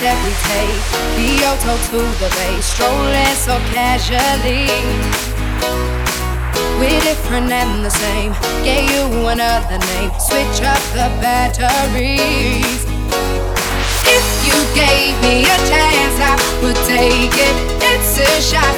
that we take Kyoto to the bay, strolling so casually. We're different and the same, gave you another name. Switch up the batteries. If you gave me a chance, I would take it. It's a shot,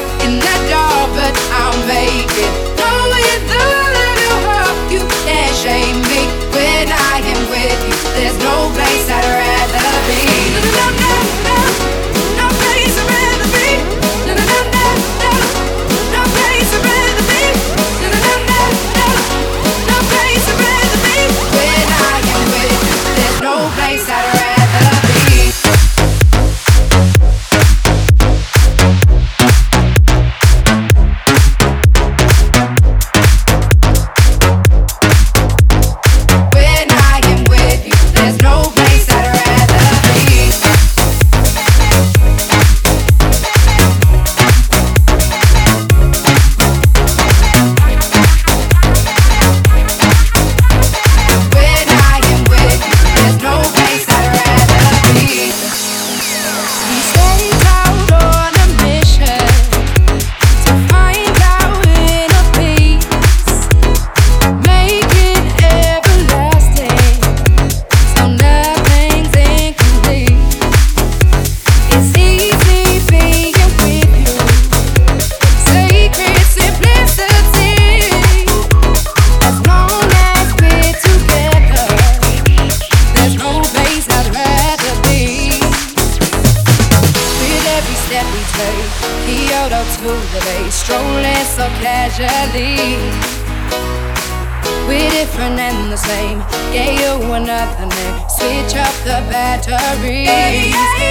slowly, so casually. We're different and the same. Gave you another name. Switch up the batteries.